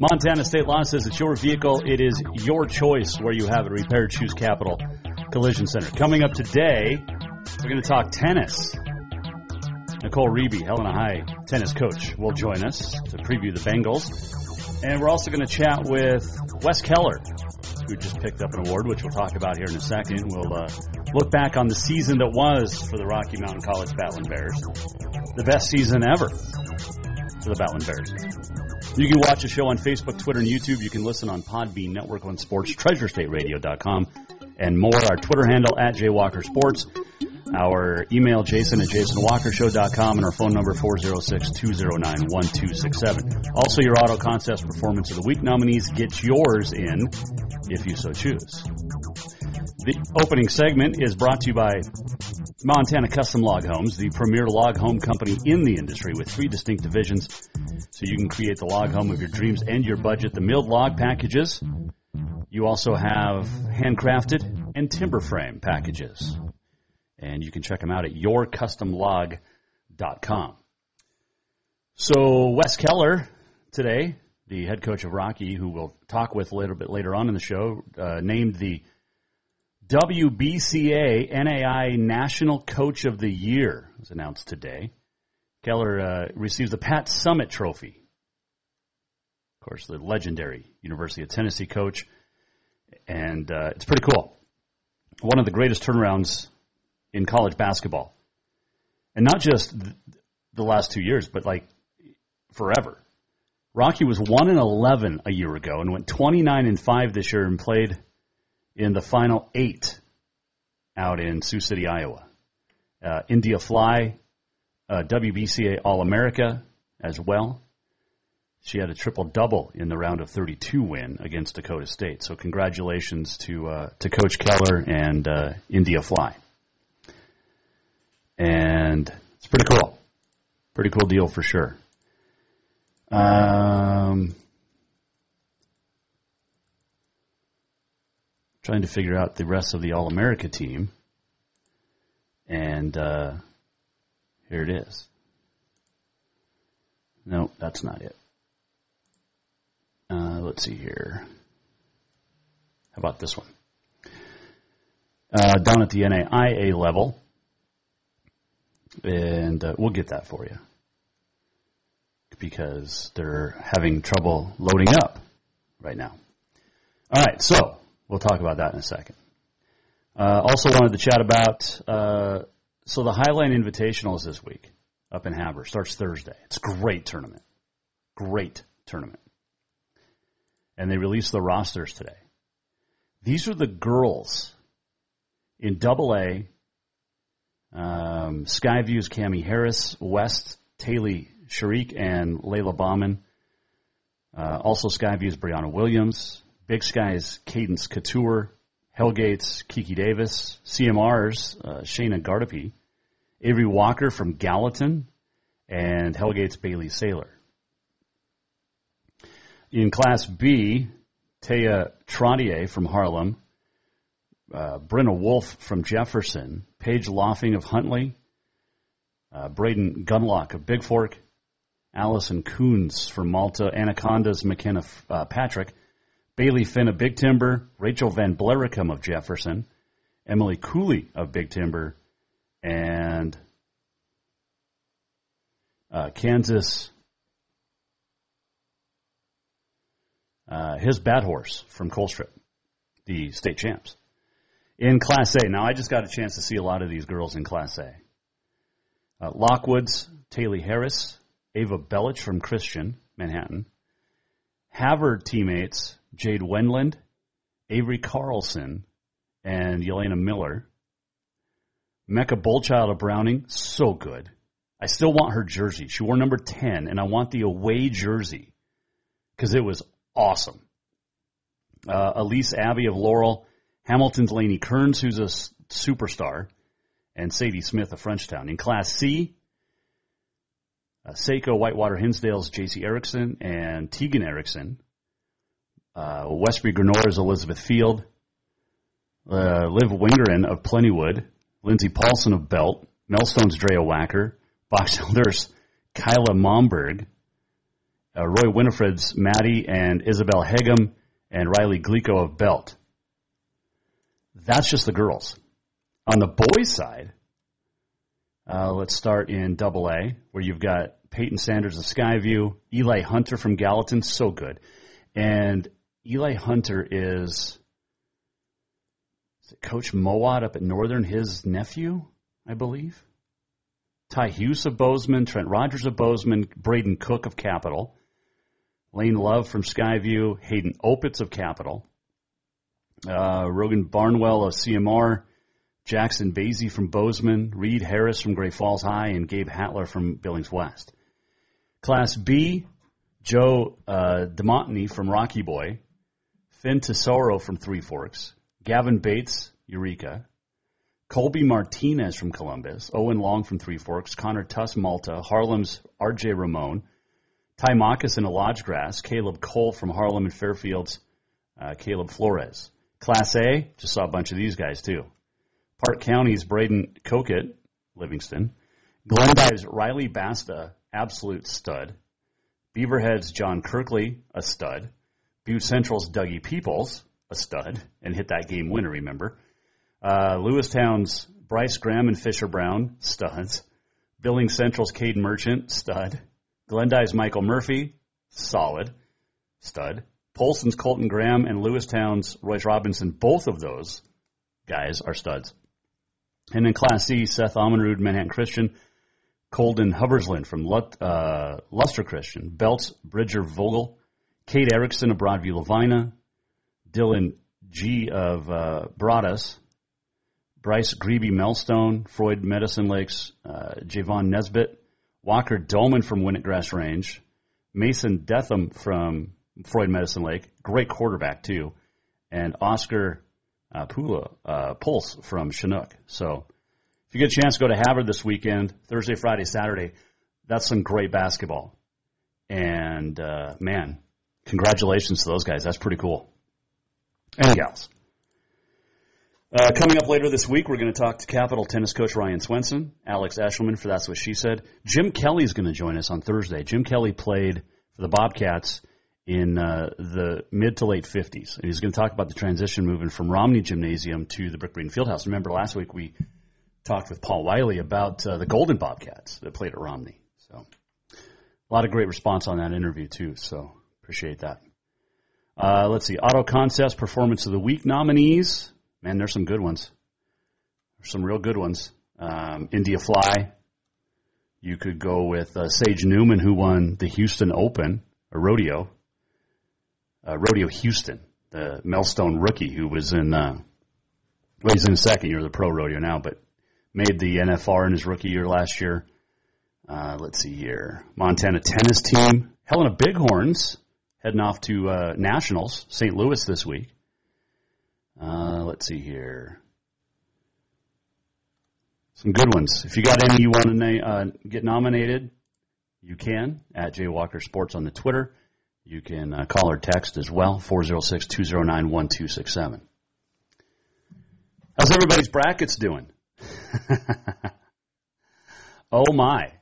Montana State Law says it's your vehicle. It is your choice where you have it repaired. Choose Capital Collision Center. Coming up today, we're going to talk tennis. Nicole Riebe, Helena High tennis coach, will join us to preview the Bengals. And we're also going to chat with Wes Keller, who just picked up an award, which we'll talk about here in a second. We'll uh, look back on the season that was for the Rocky Mountain College Battling Bears. The best season ever for the Battling Bears. You can watch the show on Facebook, Twitter, and YouTube. You can listen on Podbean, Network One Sports, TreasureStateRadio.com, and more. Our Twitter handle at JWalkerSports. Our email, jason at jasonwalkershow.com, and our phone number, 406-209-1267. Also, your Auto Concepts Performance of the Week nominees. Get yours in if you so choose. The opening segment is brought to you by Montana Custom Log Homes, the premier log home company in the industry with three distinct divisions so you can create the log home of your dreams and your budget. The milled log packages. You also have handcrafted and timber frame packages. And you can check them out at yourcustomlog.com. So, Wes Keller today, the head coach of Rocky, who we'll talk with a little bit later on in the show, uh, named the WBCA NAIA National Coach of the Year was announced today. Keller uh, receives the Pat Summitt Trophy. Of course, the legendary University of Tennessee coach, and uh, it's pretty cool. One of the greatest turnarounds in college basketball, and not just th- the last two years, but like forever. Rocky was one and eleven a year ago, and went twenty nine and five this year, and played in the final eight out in Sioux City, Iowa. Uh, India Fly, uh, WBCA All America as well. She had a triple double in the round of 32 win against Dakota State. So congratulations to uh, to Coach Keller and uh, India Fly. And it's pretty cool, pretty cool deal for sure. Um, trying to figure out the rest of the All America team. And uh, here it is. No, that's not it. Uh, let's see here. How about this one? Uh, down at the NAIA level. And uh, we'll get that for you. Because they're having trouble loading up right now. All right, so We'll talk about that in a second. Uh, also wanted to chat about uh, so the Highline Invitational is this week up in Havre. Starts Thursday. It's a great tournament. Great tournament. And they released the rosters today. These are the girls in Double A. Um, Skyview's Cami Harris, West Taylor Sharik, and Layla Bauman. Uh, also Skyview's Brianna Williams, Big Sky's Cadence Couture, Hellgate's Kiki Davis, CMR's uh, Shayna Gardapi, Avery Walker from Gallatin, and Hellgate's Bailey Sailor. In Class B, Taya Trottier from Harlem, uh, Brenna Wolf from Jefferson, Paige Loffing of Huntley, uh, Braden Gunlock of Big Fork, Allison Coons from Malta, Anaconda's McKenna uh, Patrick, Bailey Finn of Big Timber, Rachel Van Blericum of Jefferson, Emily Cooley of Big Timber, and uh, Kansas uh, his bad horse from Colstrip, the state champs. In Class A, now I just got a chance to see a lot of these girls in Class A. Uh, Lockwood's Taylor Harris, Ava Belich from Christian, Manhattan. Havre teammates Jade Wendland, Avery Carlson, and Yelena Miller. Mecca Bullchild of Browning, so good. I still want her jersey. She wore number 10, and I want the away jersey because it was awesome. Uh, Elise Abbey of Laurel, Hamilton's Lainey Kearns, who's a s- superstar, and Sadie Smith of Frenchtown. In Class C, uh, Saco Whitewater Hinsdale's J.C. Erickson and Tegan Erickson. Uh, Westbury Grenora's Elizabeth Field. Uh, Liv Wingeren of Plentywood. Lindsay Paulson of Belt. Melstone's Drea Wacker. Box Elders Kyla Momberg. Uh, Roy Winifred's Maddie and Isabel Hegum and Riley Glico of Belt. That's just the girls. On the boys' side, uh, let's start in Double A, where you've got Peyton Sanders of Skyview, Eli Hunter from Gallatin, so good, and Eli Hunter is, is Coach Mowat up at Northern, his nephew, I believe. Ty Hughes of Bozeman, Trent Rogers of Bozeman, Braden Cook of Capital, Lane Love from Skyview, Hayden Opitz of Capital, uh, Rogan Barnwell of CMR, Jackson Basie from Bozeman, Reed Harris from Great Falls High, and Gabe Hatler from Billings West. Class B, Joe uh, DeMontany from Rocky Boy, Finn Tesoro from Three Forks, Gavin Bates, Eureka, Colby Martinez from Columbus, Owen Long from Three Forks, Connor Tuss Malta, Harlem's RJ Ramon, Ty Moccasin of Lodgegrass, Caleb Cole from Harlem and Fairfields, uh, Caleb Flores. Class A, just saw a bunch of these guys too. Park County's Braden Kokett, Livingston. Glendive's Riley Basta, absolute stud. Beaverhead's John Kirkley, a stud. Butte Central's Dougie Peoples, a stud, and hit that game winner, remember. Uh, Lewistown's Bryce Graham and Fisher Brown, studs. Billings Central's Cade Merchant, stud. Glendive's Michael Murphy, solid, stud. Polson's Colton Graham and Lewistown's Royce Robinson, both of those guys are studs. And in Class C, Seth Amenrud, Manhattan Christian, Colden Hubbersland from Lut, uh, Lustre Christian, Belts Bridger Vogel, Kate Erickson of Broadview Lavina, Dylan G of uh, Broadus, Bryce Greeby Melstone, Froid Medicine Lakes, uh, Javon Nesbitt, Walker Dolman from Winnetgrass Range, Mason Detham from Froid Medicine Lake, great quarterback too, and Oscar uh, Pula, uh, Pulse from Chinook. So if you get a chance to go to Havre this weekend, Thursday, Friday, Saturday, that's some great basketball. And uh, man, congratulations to those guys. That's pretty cool. And gals. Uh, coming up later this week, we're going to talk to Capital tennis coach Ryan Swenson, Alex Eshelman for That's What She Said. Jim Kelly's going to join us on Thursday. Jim Kelly played for the Bobcats in uh, the mid to late 50s. And he's going to talk about the transition moving from Romney Gymnasium to the Brick Breeden Fieldhouse. Remember last week we talked with Paul Wiley about uh, the Golden Bobcats that played at Romney. So a lot of great response on that interview too. So appreciate that. Uh, let's see. Auto Concepts Performance of the Week nominees. Man, there's some good ones. There's some real good ones. Um, India Fly. You could go with uh, Sage Newman, who won the Houston Open, a rodeo. Uh, rodeo Houston, the Melstone rookie who was in, uh, well, he's in second year of the pro rodeo now, but made the NFR in his rookie year last year. Uh, let's see here. Montana tennis team. Helena Bighorns heading off to uh, Nationals, St. Louis this week. Uh, let's see here. Some good ones. If you got any you want to na- uh, get nominated, you can at Jay Walker Sports on the Twitter. You can uh, call or text as well, 406 209 1267. How's everybody's brackets doing? oh my.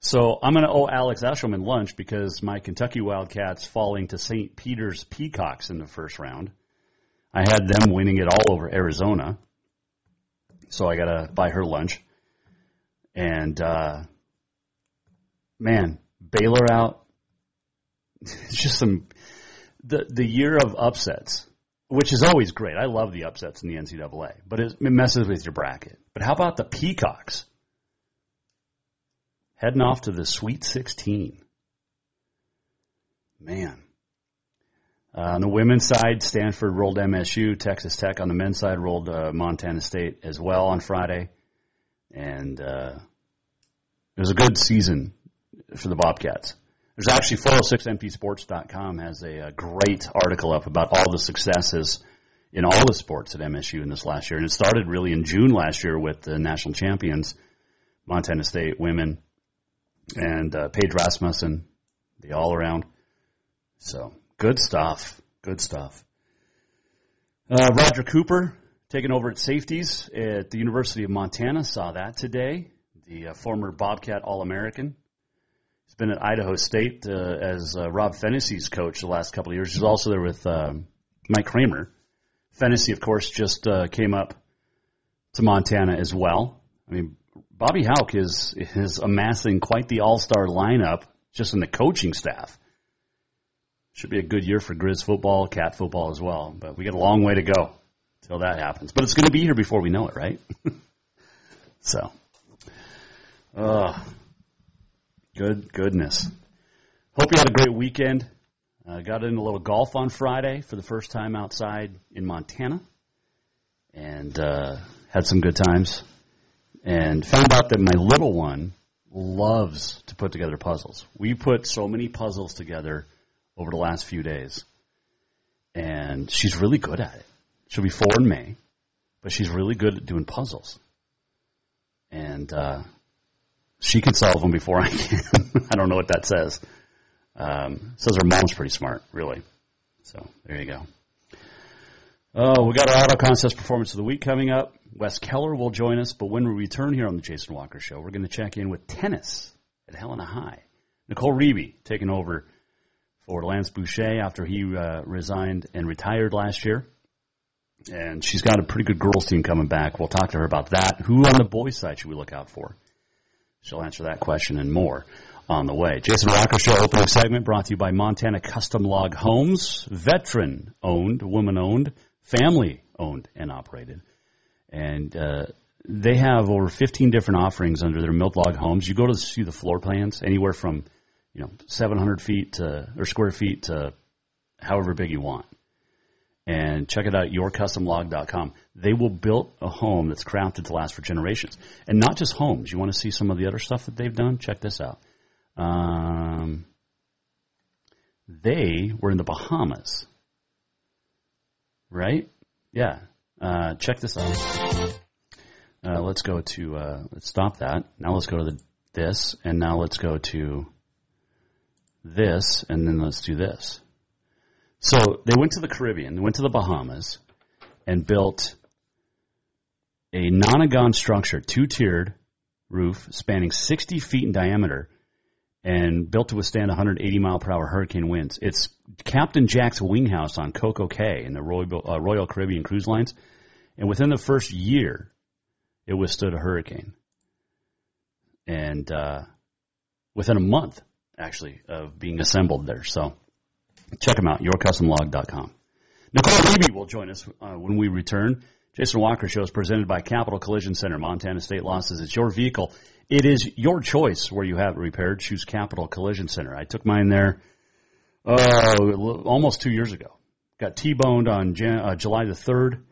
So I'm going to owe Alex Eshelman lunch because my Kentucky Wildcats falling to St. Peter's Peacocks in the first round. I had them winning it all over Arizona. So I got to buy her lunch. And, uh, man, Baylor out. It's just some the the year of upsets, which is always great. I love the upsets in the NCAA, but it messes with your bracket. But how about the Peacocks heading off to the Sweet 16? Man. Uh, on the women's side, Stanford rolled MSU. Texas Tech on the men's side rolled uh, Montana State as well on Friday. And uh, it was a good season for the Bobcats. There's actually 406mpsports.com has a, a great article up about all the successes in all the sports at MSU in this last year. And it started really in June last year with the national champions, Montana State women, and uh, Paige Rasmussen, the all around. So good stuff. Good stuff. Uh, Roger Cooper taking over at safeties at the University of Montana. Saw that today. The uh, former Bobcat All American. He's been at Idaho State uh, as uh, Rob Phenicie's coach the last couple of years. He's also there with um, Mike Kramer. Phenicie, of course, just uh, came up to Montana as well. I mean, Bobby Hauck is is amassing quite the all star lineup just in the coaching staff. Should be a good year for Grizz football, Cat football as well. But we got a long way to go till that happens. But it's going to be here before we know it, right? so, uh, good goodness. Hope you had a great weekend. Uh, got in a little golf on Friday for the first time outside in Montana, and uh, had some good times. And found out that my little one loves to put together puzzles. We put so many puzzles together over the last few days, and she's really good at it. She'll be four in May, but she's really good at doing puzzles, and uh, she can solve them before I can. I don't know what that says. Um, says her mom's pretty smart, really. So there you go. Oh, we got our auto concepts performance of the week coming up. Wes Keller will join us, but when we return here on the Jason Walker Show, we're going to check in with tennis at Helena High. Nicole Riebe taking over for Lance Boucher after he uh, resigned and retired last year. And she's got a pretty good girls team coming back. We'll talk to her about that. Who on the boys' side should we look out for? She'll answer that question and more on the way. Jason Walker Show opening segment brought to you by Montana Custom Log Homes, veteran owned, woman owned, family owned and operated. And uh, they have over 15 different offerings under their milled log homes. You go to see the floor plans, anywhere from you know 700 feet to or square feet to however big you want. And check it out at yourcustomlog.com. They will build a home that's crafted to last for generations. And not just homes. You want to see some of the other stuff that they've done? Check this out. Um, they were in the Bahamas, right? Yeah. Uh, check this out. Uh, let's go to uh, let's stop that. Now let's go to the this, and now let's go to this, and then let's do this. So they went to the Caribbean, they went to the Bahamas, and built a nonagon structure, two tiered roof spanning 60 feet in diameter and built to withstand 180 mile per hour hurricane winds. It's Captain Jack's wing house on Coco Cay in the Royal, uh, Royal Caribbean Cruise Lines. And within the first year, it withstood a hurricane. And uh, within a month, actually, of being assembled there. So check them out, yourcustomlog.com. Nicole Riebe will join us uh, when we return. Jason Walker Show is presented by Capital Collision Center. Montana State losses. It's your vehicle. It is your choice where you have it repaired. Choose Capital Collision Center. I took mine there uh, almost two years ago. Got T-boned on Jan- uh, July the 3rd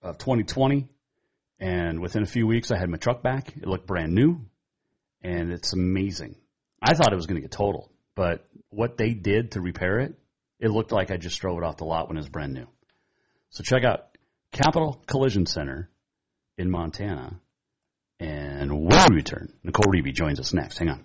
of 2020. And within a few weeks, I had my truck back. It looked brand new. And it's amazing. I thought it was going to get totaled. But what they did to repair it, it looked like I just drove it off the lot when it was brand new. So check out Capital Collision Center in Montana. And when we return, Nicole Riebe joins us next. Hang on.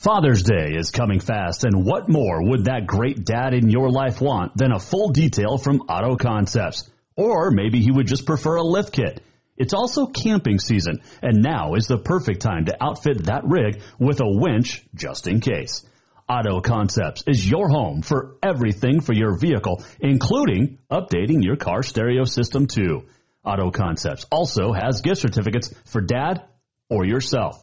Father's Day is coming fast, and what more would that great dad in your life want than a full detail from Auto Concepts? Or maybe he would just prefer a lift kit. It's also camping season, and now is the perfect time to outfit that rig with a winch just in case. Auto Concepts is your home for everything for your vehicle, including updating your car stereo system too. Auto Concepts also has gift certificates for dad or yourself.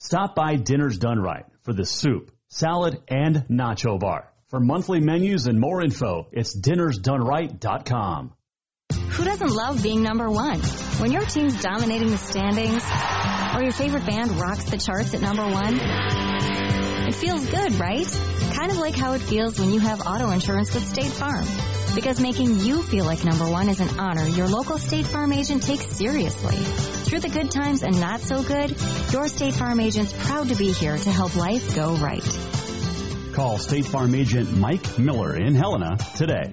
stop by Dinners Done Right for the soup, salad, and nacho bar. For monthly menus and more info, it's dinnersdoneright.com. Who doesn't love being number one? When your team's dominating the standings, or your favorite band rocks the charts at number one, it feels good, right? Kind of like how it feels when you have auto insurance with State Farm. Because making you feel like number one is an honor your local State Farm agent takes seriously. Through the good times and not so good, your State Farm agent's proud to be here to help life go right. Call State Farm agent Mike Miller in Helena today.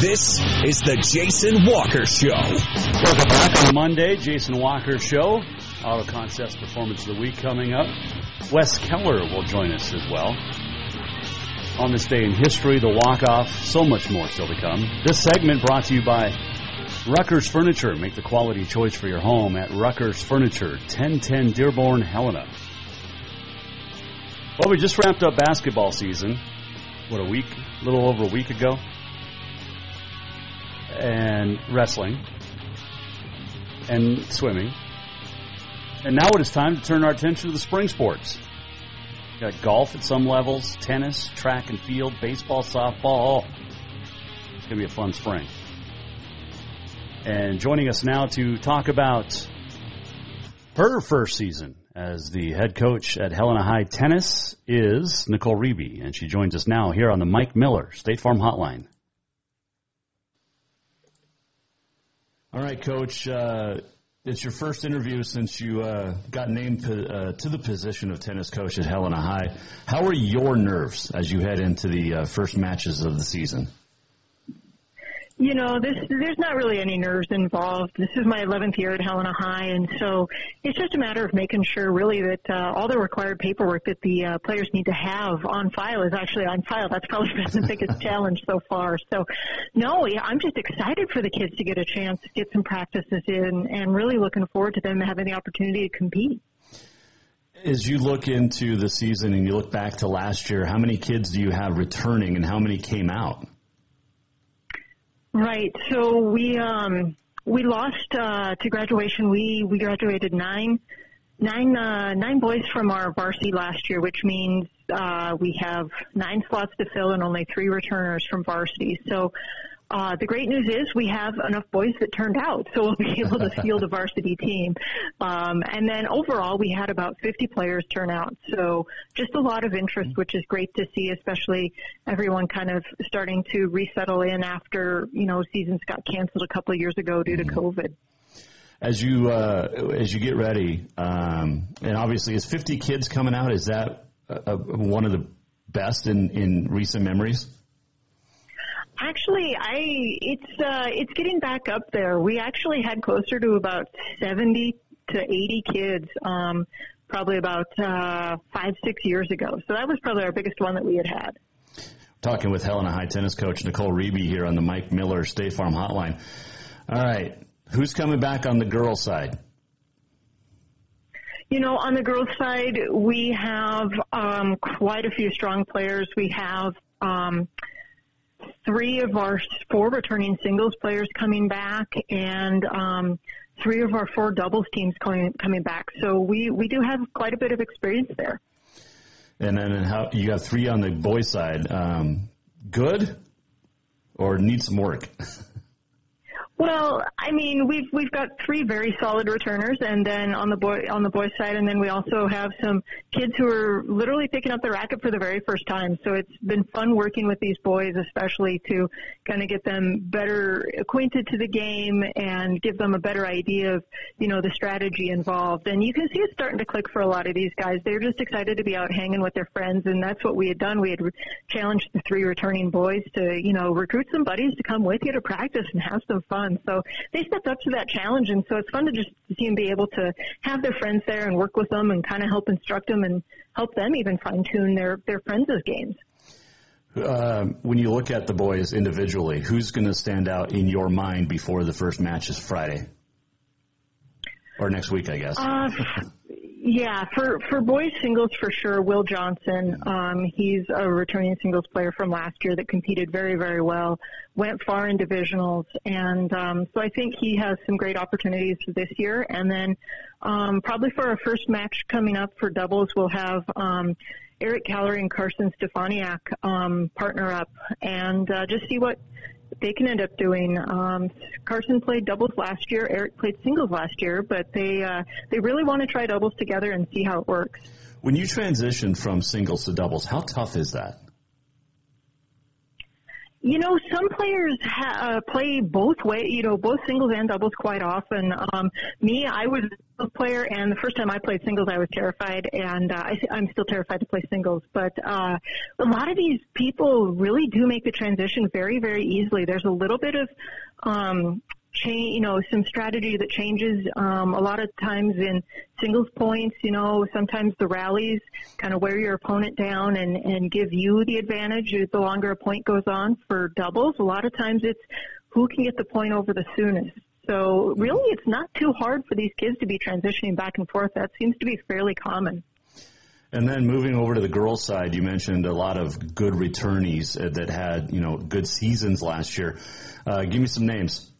This is the Jason Walker Show. Welcome back on Monday, Jason Walker Show. Auto Concepts Performance of the Week coming up. Wes Keller will join us as well. On this day in history, the walk-off, so much more still to come. This segment brought to you by Rucker's Furniture. Make the quality choice for your home at Rucker's Furniture, 1010 Dearborn, Helena. Well, we just wrapped up basketball season. What, a week? A little over a week ago? And wrestling and swimming. And now it is time to turn our attention to the spring sports. We've got golf at some levels, tennis, track and field, baseball, softball. It's going to be a fun spring. And joining us now to talk about her first season as the head coach at Helena High Tennis is Nicole Riebe, and she joins us now here on the Mike Miller State Farm Hotline. All right, Coach. Uh, it's your first interview since you uh, got named to, uh, to, the position of tennis coach at Helena High. How are your nerves as you head into the uh, first matches of the season? You know, this there's not really any nerves involved. This is my 11th year at Helena High, and so it's just a matter of making sure, really, that uh, all the required paperwork that the uh, players need to have on file is actually on file. That's probably been the biggest challenge so far. So, no, yeah, I'm just excited for the kids to get a chance to get some practices in, and really looking forward to them having the opportunity to compete. As you look into the season and you look back to last year, how many kids do you have returning, and how many came out? Right. So we um, we lost uh, to graduation. We we graduated nine nine uh, nine boys from our varsity last year, which means uh, we have nine slots to fill and only three returners from varsity. So uh, the great news is we have enough boys that turned out, so we'll be able to field a varsity team. Um, and then overall, we had about 50 players turn out, so just a lot of interest, which is great to see, especially everyone kind of starting to resettle in after you know seasons got canceled a couple of years ago due to Mm-hmm. COVID. As you uh, as you get ready, um, and obviously, is 50 kids coming out? Is that uh, one of the best in in recent memories? Actually, I it's uh, it's getting back up there. We actually had closer to about seventy to eighty kids, um, probably about uh, five six years ago. So that was probably our biggest one that we had had. Talking with Helena High tennis coach Nicole Riebe here on the Mike Miller State Farm Hotline. All right, who's coming back on the girls' side? You know, on the girls' side, we have um, quite a few strong players. We have um, three of our four returning singles players coming back, and um, three of our four doubles teams coming coming back. So we we do have quite a bit of experience there. And then how you have three on the boys' side. Um, good or need some work? Well, I mean, we've we've got three very solid returners, and then on the boy on the boys side, and then we also have some kids who are literally picking up the racket for the very first time. So it's been fun working with these boys, especially to kind of get them better acquainted to the game and give them a better idea of you know the strategy involved. And you can see it starting to click for a lot of these guys. They're just excited to be out hanging with their friends, and that's what we had done. We had challenged the three returning boys to you know recruit some buddies to come with you to practice and have some fun. So they stepped up to that challenge, and so it's fun to just see them be able to have their friends there and work with them and kind of help instruct them and help them even fine tune their their friends' games. Uh, when you look at the boys individually, who's going to stand out in your mind before the first match is Friday or next week? I guess. Uh, yeah, for for boys singles for sure. Will Johnson, um, he's a returning singles player from last year that competed very very well, went far in divisionals, and um, so I think he has some great opportunities for this year. And then um, probably for our first match coming up for doubles, we'll have. Um, Eric Callery and Carson Stefaniak um, partner up and uh, just see what they can end up doing. Um, Carson played doubles last year. Eric played singles last year, but they uh, they really want to try doubles together and see how it works. When you transition from singles to doubles, how tough is that? You know, some players ha- uh, play both way. You know, both singles and doubles quite often. Um, me, I was a player, and the first time I played singles, I was terrified, and uh, I, I'm still terrified to play singles. But uh, a lot of these people really do make the transition very, very easily. There's a little bit of um, change, you know, some strategy that changes. Um, a lot of times in singles points, you know, sometimes the rallies kind of wear your opponent down and, and give you the advantage the longer a point goes on. For doubles, a lot of times it's who can get the point over the soonest. So really, it's not too hard for these kids to be transitioning back and forth. That seems to be fairly common. And then moving over to the girls' side, you mentioned a lot of good returnees that had you know good seasons last year. Uh, give me some names.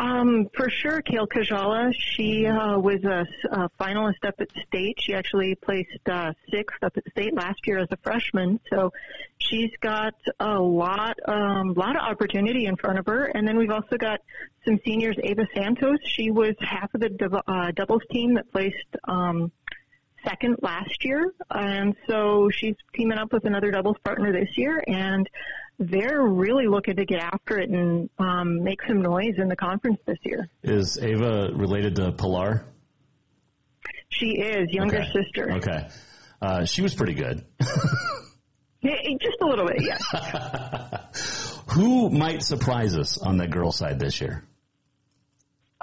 Um, for sure, Kale Kajala. She uh, was a, a finalist up at state. She actually placed uh, sixth up at state last year as a freshman. So she's got a lot, um, lot of opportunity in front of her. And then we've also got some seniors. Ava Santos. She was half of the dub- uh, doubles team that placed. Um, second last year, and so she's teaming up with another doubles partner this year, and they're really looking to get after it and um, make some noise in the conference this year. Is Ava related to Pilar? She is younger Okay. sister. Okay, uh, she was pretty good. Yeah, just a little bit, yeah. Who might surprise us on the girl side this year?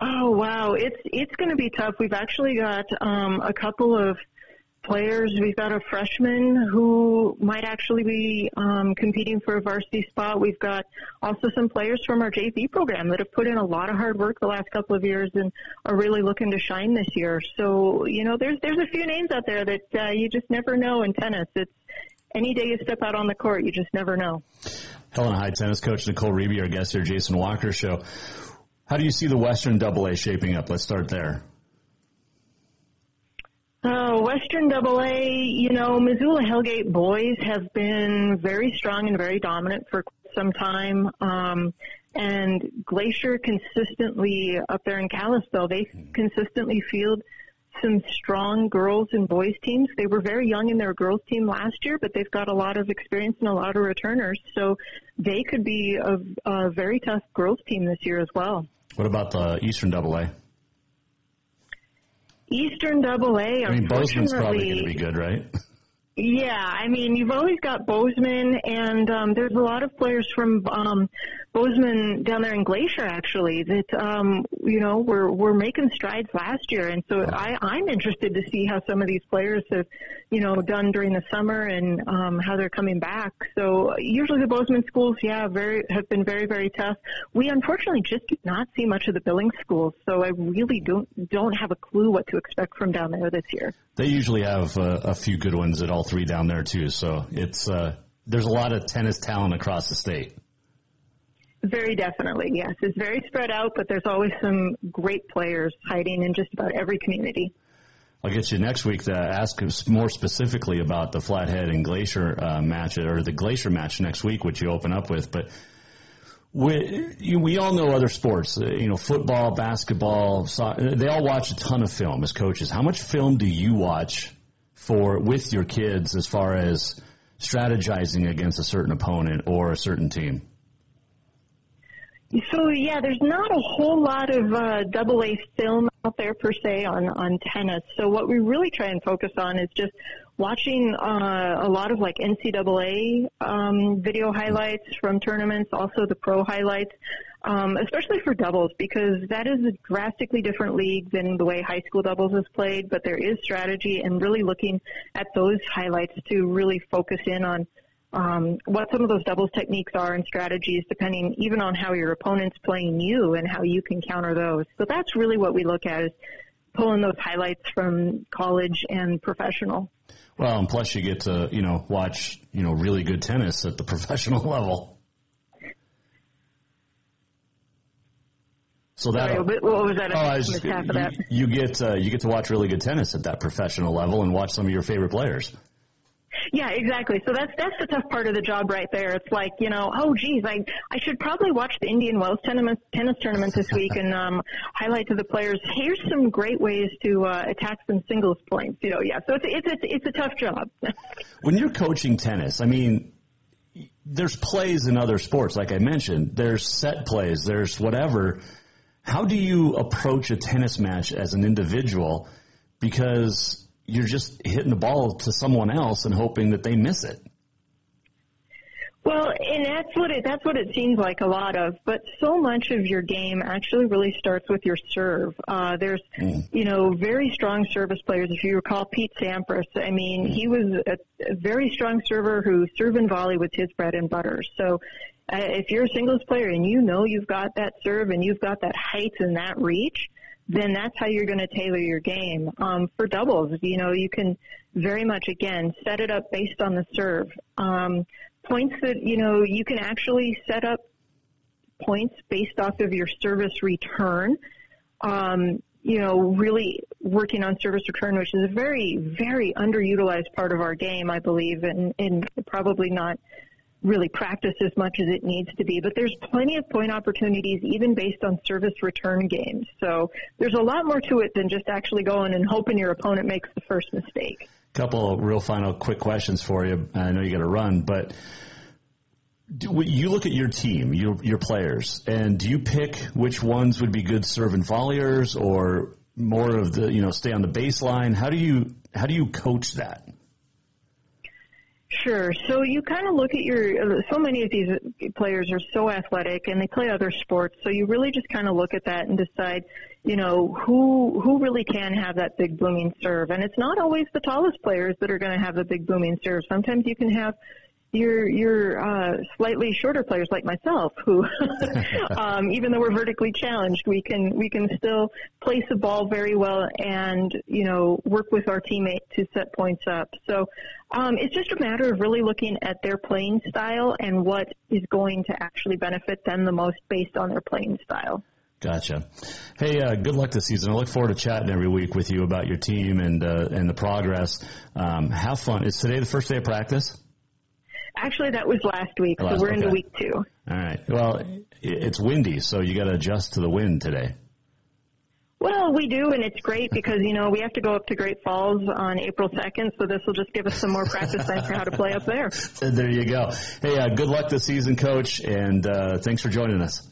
Oh wow, it's it's going to be tough. We've actually got um, a couple of players. We've got a freshman who might actually be um, competing for a varsity spot. We've got also some players from our JV program that have put in a lot of hard work the last couple of years and are really looking to shine this year. So you know, there's there's a few names out there that uh, you just never know in tennis. It's any day you step out on the court, you just never know. Helena High tennis coach Nicole Riebe, our guest here, Jason Walker Show. How do you see the Western Double A shaping up? Let's start there. Oh, Western Double A, you know, Missoula Hellgate boys have been very strong and very dominant for some time. Um, and Glacier consistently up there in Kalispell, they consistently field some strong girls and boys teams. They were very young in their girls team last year, but they've got a lot of experience and a lot of returners. So they could be a, a very tough girls team this year as well. What about the Eastern Double A? Eastern Double A. I mean, Bozeman's probably going to be good, right? Yeah, I mean, you've always got Bozeman, and um, there's a lot of players from um, Bozeman down there in Glacier actually that um, you know were were making strides last year, and so I, I'm interested to see how some of these players have you know done during the summer and um, how they're coming back. So usually the Bozeman schools, yeah, very have been very very tough. We unfortunately just did not see much of the Billings schools, so I really don't don't have a clue what to expect from down there this year. They usually have uh, a few good ones at all three down there too. So it's uh, there's a lot of tennis talent across the state. Very definitely, yes. It's very spread out, but there's always some great players hiding in just about every community. I'll get you next week to ask more specifically about the Flathead and Glacier uh, match, or the Glacier match next week, which you open up with. But we, we all know other sports, uh, you know, football, basketball, soccer, they all watch a ton of film as coaches. How much film do you watch for with your kids as far as strategizing against a certain opponent or a certain team? So yeah, there's not a whole lot of uh, double A film out there per se on on tennis. So what we really try and focus on is just watching uh, a lot of like NCAA um, video highlights from tournaments, also the pro highlights, um, especially for doubles because that is a drastically different league than the way high school doubles is played. But there is strategy and really looking at those highlights to really focus in on um, what some of those doubles techniques are and strategies, depending even on how your opponent's playing you and how you can counter those. So that's really what we look at is pulling those highlights from college and professional. Well, and plus you get to you know watch you know really good tennis at the professional level. So that Sorry, what was that? Oh, I was, missed half that. You, you get uh, you get to watch really good tennis at that professional level and watch some of your favorite players. Yeah, exactly. So that's that's the tough part of the job right there. It's like you know, oh geez, I I should probably watch the Indian Wells tennis tennis tournament this week and um, highlight to the players. Here's some great ways to uh, attack some singles points. You know, yeah. So it's it's it's, it's a tough job. when you're coaching tennis, I mean, there's plays in other sports, like I mentioned. There's set plays. There's whatever. How do you approach a tennis match as an individual? Because you're just hitting the ball to someone else and hoping that they miss it. Well, and that's what it that's what it seems like a lot of. But so much of your game actually really starts with your serve. Uh, there's, mm. you know, very strong service players. If you recall Pete Sampras, I mean, he was a, a very strong server who serve and volley was his bread and butter. So, uh, if you're a singles player and you know you've got that serve and you've got that height and that reach, then that's how you're going to tailor your game. Um, for doubles, you know, you can very much again set it up based on the serve. Um, points that you know you can actually set up points based off of your service return. Um, you know, really working on service return, which is a very, very underutilized part of our game, I believe, and, and probably not really practiced as much as it needs to be. But there's plenty of point opportunities even based on service return games. So there's a lot more to it than just actually going and hoping your opponent makes the first mistake. Couple of real final quick questions for you. I know you got to run, but do, you look at your team, your your players, and do you pick which ones would be good serve and volleyers, or more of the you know stay on the baseline? How do you how do you coach that? Sure. So you kind of look at your, so many of these players are so athletic and they play other sports. So you really just kind of look at that and decide, you know, who, who really can have that big booming serve. And it's not always the tallest players that are going to have the big booming serve. Sometimes you can have, you're you're uh, slightly shorter players like myself who um, even though we're vertically challenged we can we can still place the ball very well and you know work with our teammate to set points up so um, it's just a matter of really looking at their playing style and what is going to actually benefit them the most based on their playing style Gotcha. Hey, uh, good luck this season. I look forward to chatting every week with you about your team and uh, and the progress. Um, have fun. Is today the first day of practice? Actually, that was last week, last, so we're okay. into week two. All right. Well, it's windy, so you got to adjust to the wind today. Well, we do, and it's great because you know we have to go up to Great Falls on April second, so this will just give us some more practice time for how to play up there. There you go. Hey, uh, good luck this season, Coach, and uh, thanks for joining us.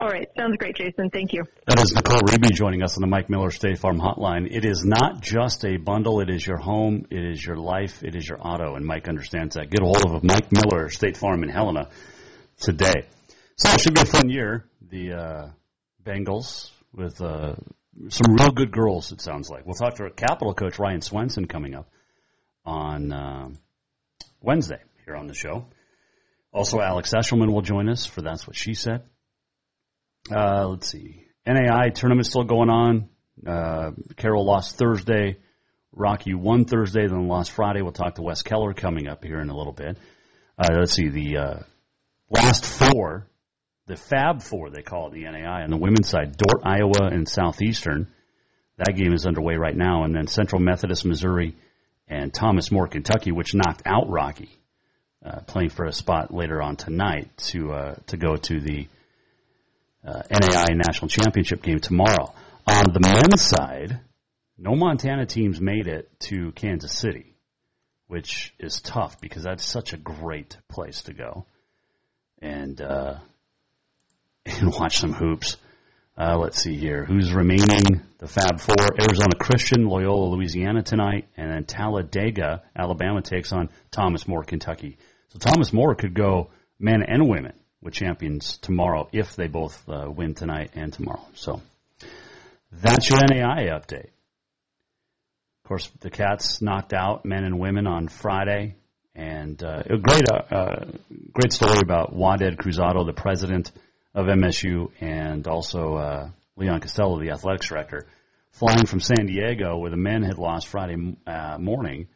All right. Sounds great, Jason. Thank you. That is Nicole Riebe joining us on the Mike Miller State Farm Hotline. It is not just a bundle. It is your home. It is your life. It is your auto. And Mike understands that. Get a hold of Mike Miller, State Farm in Helena today. So it should be a fun year. The uh, Bengals with uh, some real good girls, it sounds like. We'll talk to our Capital coach Ryan Swenson coming up on uh, Wednesday here on the show. Also, Alex Eshelman will join us for That's What She Said. Uh, let's see. NAIA tournament still going on. Uh, Carroll lost Thursday. Rocky won Thursday, then lost Friday. We'll talk to Wes Keller coming up here in a little bit. Uh, let's see. The uh, last four, the Fab Four, they call it the NAIA on the women's side: Dordt, Iowa, and Southeastern. That game is underway right now, and then Central Methodist, Missouri, and Thomas More, Kentucky, which knocked out Rocky, uh, playing for a spot later on tonight to uh, to go to the uh, NAIA national championship game tomorrow. On the men's side, no Montana teams made it to Kansas City, which is tough because that's such a great place to go and uh, and watch some hoops. Uh, let's see here. Who's remaining? The Fab Four: Arizona Christian, Loyola, Louisiana tonight, and then Talladega, Alabama takes on Thomas More, Kentucky. So Thomas More could go men and women with champions tomorrow if they both uh, win tonight and tomorrow. So that's your NAIA update. Of course, the Cats knocked out men and women on Friday, and uh, a great, uh, uh great story about Waded Cruzado, the president of MSU, and also uh, Leon Costello, the athletics director, flying from San Diego, where the men had lost Friday uh, morning,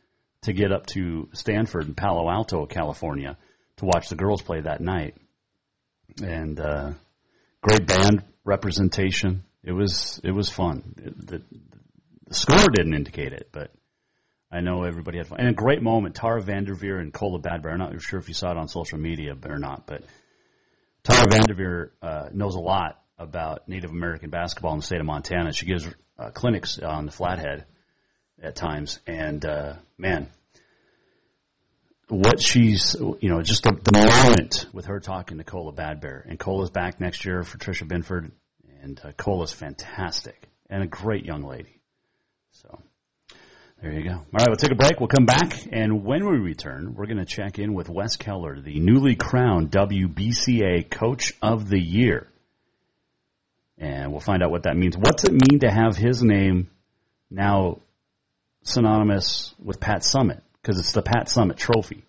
to get up to Stanford and Palo Alto, California, to watch the girls play that night and uh, great band representation. It was it was fun. The, the score didn't indicate it, but I know everybody had fun. And a great moment. Tara VanDerveer and Kola Bad Bear. I'm not sure if you saw it on social media or not, but Tara VanDerveer uh, knows a lot about Native American basketball in the state of Montana. She gives uh, clinics on the Flathead at times, and uh, man, what she's, you know, just the, the moment with her talking to Kola Bad Bear. And Kola's back next year for Tricia Binford. And uh, Kola's fantastic and a great young lady. So there you go. All right, we'll take a break. We'll come back. And when we return, we're going to check in with Wes Keller, the newly crowned WBCA Coach of the Year. And we'll find out what that means. What's it mean to have his name now synonymous with Pat Summitt? Because it's the Pat Summitt Trophy.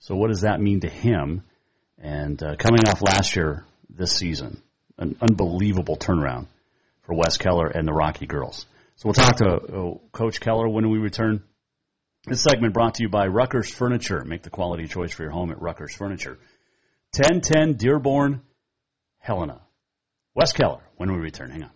So what does that mean to him? And uh, coming off last year, this season, an unbelievable turnaround for Wes Keller and the Rocky girls. So we'll talk to uh, Coach Keller when we return. This segment brought to you by Ruckers Furniture. Make the quality choice for your home at Ruckers Furniture. 1010 Dearborn, Helena. Wes Keller when we return. Hang on.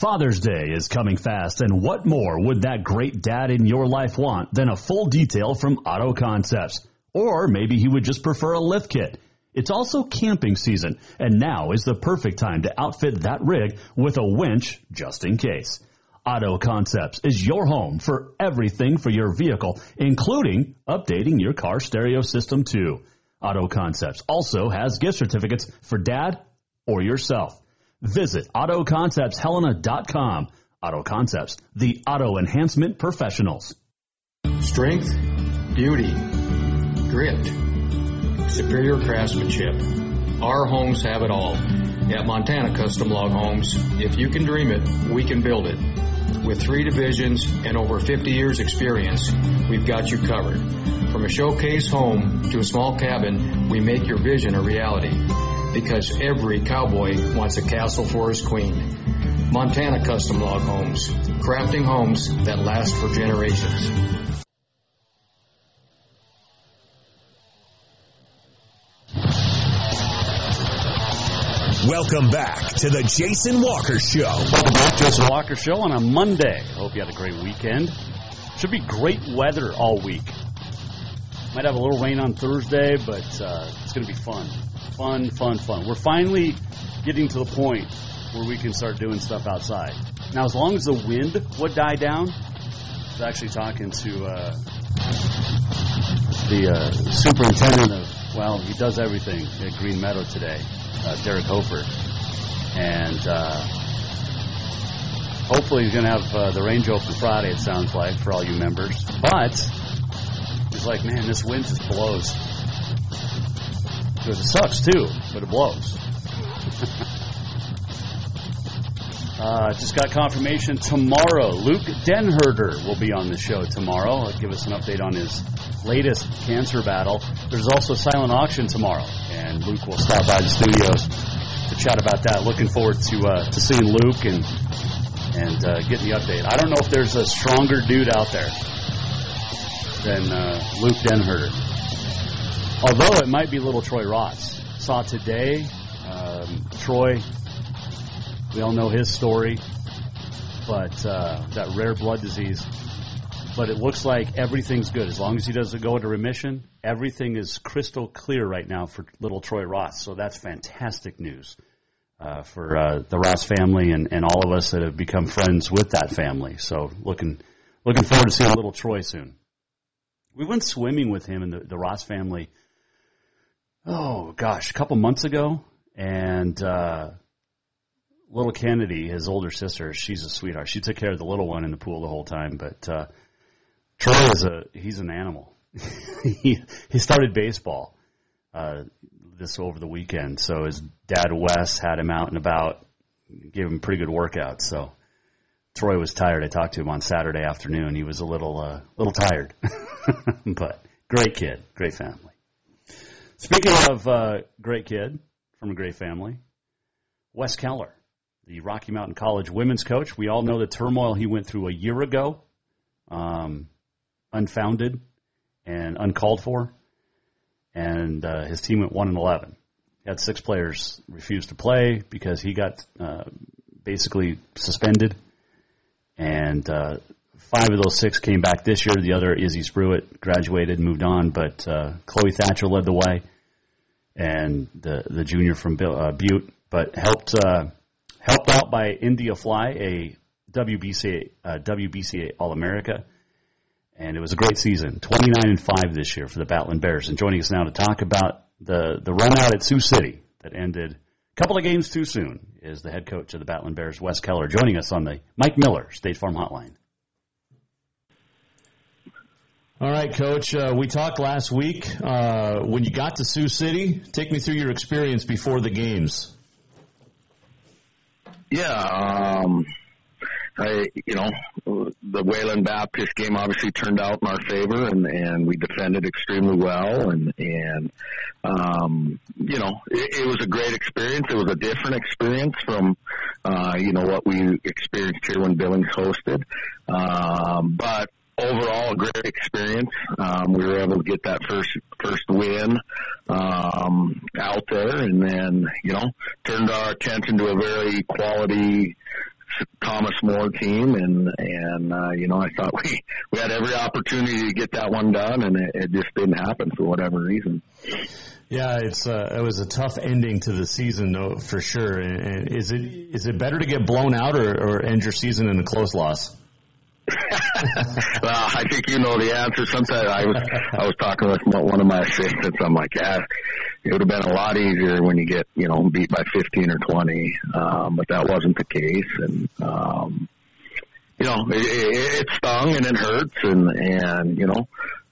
Father's Day is coming fast, and what more would that great dad in your life want than a full detail from Auto Concepts? Or maybe he would just prefer a lift kit. It's also camping season, and now is the perfect time to outfit that rig with a winch just in case. Auto Concepts is your home for everything for your vehicle, including updating your car stereo system too. Auto Concepts also has gift certificates for dad or yourself. Visit AutoConceptsHelena.com. Auto Concepts, the auto enhancement professionals. Strength, beauty, grit, superior craftsmanship. Our homes have it all. At Montana Custom Log Homes, if you can dream it, we can build it. With three divisions and over 50 years experience, we've got you covered. From a showcase home to a small cabin, we make your vision a reality because every cowboy wants a castle for his queen. Montana Custom Log Homes, crafting homes that last for generations. Welcome back to the Jason Walker Show. Welcome back, Jason Walker Show on a Monday. Hope you had a great weekend. Should be great weather all week. Might have a little rain on Thursday, but uh, it's going to be fun. Fun, fun, fun. We're finally getting to the point where we can start doing stuff outside. Now, as long as the wind would die down, I was actually talking to uh, the uh, superintendent of, well, he does everything at Green Meadow today, uh, Derek Hofer. And uh, hopefully he's going to have uh, the range open Friday, it sounds like, for all you members. But he's like, man, this wind just blows. Because it sucks too, but it blows. uh, just got confirmation tomorrow. Luke Denherder will be on the show tomorrow. He'll give us an update on his latest cancer battle. There's also a silent auction tomorrow, and Luke will stop by the studios to chat about that. Looking forward to uh, to seeing Luke and and uh, getting the update. I don't know if there's a stronger dude out there than uh, Luke Denherder. Although it might be little Troy Ross. Saw today, um, Troy, we all know his story, but uh, that rare blood disease. But it looks like everything's good. As long as he doesn't go into remission, everything is crystal clear right now for little Troy Ross. So that's fantastic news uh, for uh, the Ross family and, and all of us that have become friends with that family. So looking looking forward to seeing little Troy soon. We went swimming with him and the, the Ross family oh gosh, a couple months ago, and uh, little Kennedy, his older sister, she's a sweetheart. She took care of the little one in the pool the whole time. But uh, Troy is a he's an animal. he he started baseball uh, this over the weekend, so his dad Wes had him out and about, gave him pretty good workout. So. Troy was tired. I talked to him on Saturday afternoon. He was a little, uh, little tired, but great kid, great family. Speaking of uh, great kid from a great family, Wes Keller, the Rocky Mountain College women's coach. We all know the turmoil he went through a year ago, um, unfounded and uncalled for, and uh, his team went one and eleven. Had six players refuse to play because he got uh, basically suspended, and uh, five of those six came back this year. The other, Izzy Spruitt, graduated, moved on, but uh, Chloe Thatcher led the way, and the the junior from uh, Butte, but helped uh, helped out by India Fly, a WBCA uh, WBCA All America, and it was a great season. Twenty nine and five this year for the Battlin' Bears. And joining us now to talk about the the run out at Sioux City that ended a couple of games too soon is the head coach of the Battlin' Bears, Wes Keller, joining us on the Mike Miller State Farm Hotline. All right, Coach. Uh, we talked last week uh, when you got to Sioux City. Take me through your experience before the games. Yeah, um, I, you know, the Wayland Baptist game obviously turned out in our favor, and and we defended extremely well, and and um, you know, it, it was a great experience. It was a different experience from, uh, you know, what we experienced here when Billings hosted, um, but overall a great experience. Um, we were able to get that first first win um, out there, and then you know turned our attention to a very quality Thomas More team, and and uh, you know I thought we we had every opportunity to get that one done, and it, it just didn't happen for whatever reason. Yeah, it's uh, it was a tough ending to the season, though, for sure. And, and is it is it better to get blown out or, or end your season in a close loss? well, I think you know the answer. Sometimes I was I was talking with one of my assistants. I'm like, yeah, it would have been a lot easier when you get you know beat by 15 or 20, um, but that wasn't the case, and um, you know it, it, it stung and it hurts, and and you know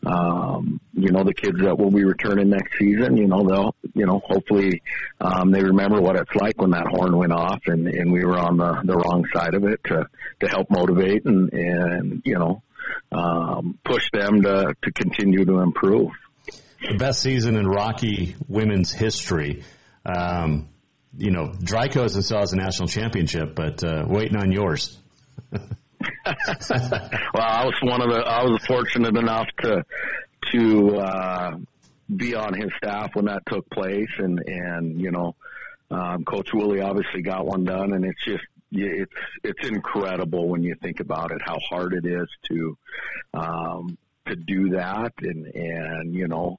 um, you know, the kids that will be returning next season, you know, they'll, you know, hopefully, um, they remember what it's like when that horn went off and, and we were on the, the wrong side of it to, to help motivate and, and, you know, um, push them to, to continue to improve. The best season in Rocky women's history. Um, you know, Dryco hasn't still has a national championship, but, uh, waiting on yours. well, I was one of the. I was fortunate enough to to uh, be on his staff when that took place, and and you know, um, Coach Woolley obviously got one done, and it's just it's it's incredible when you think about it how hard it is to um, to do that, and and you know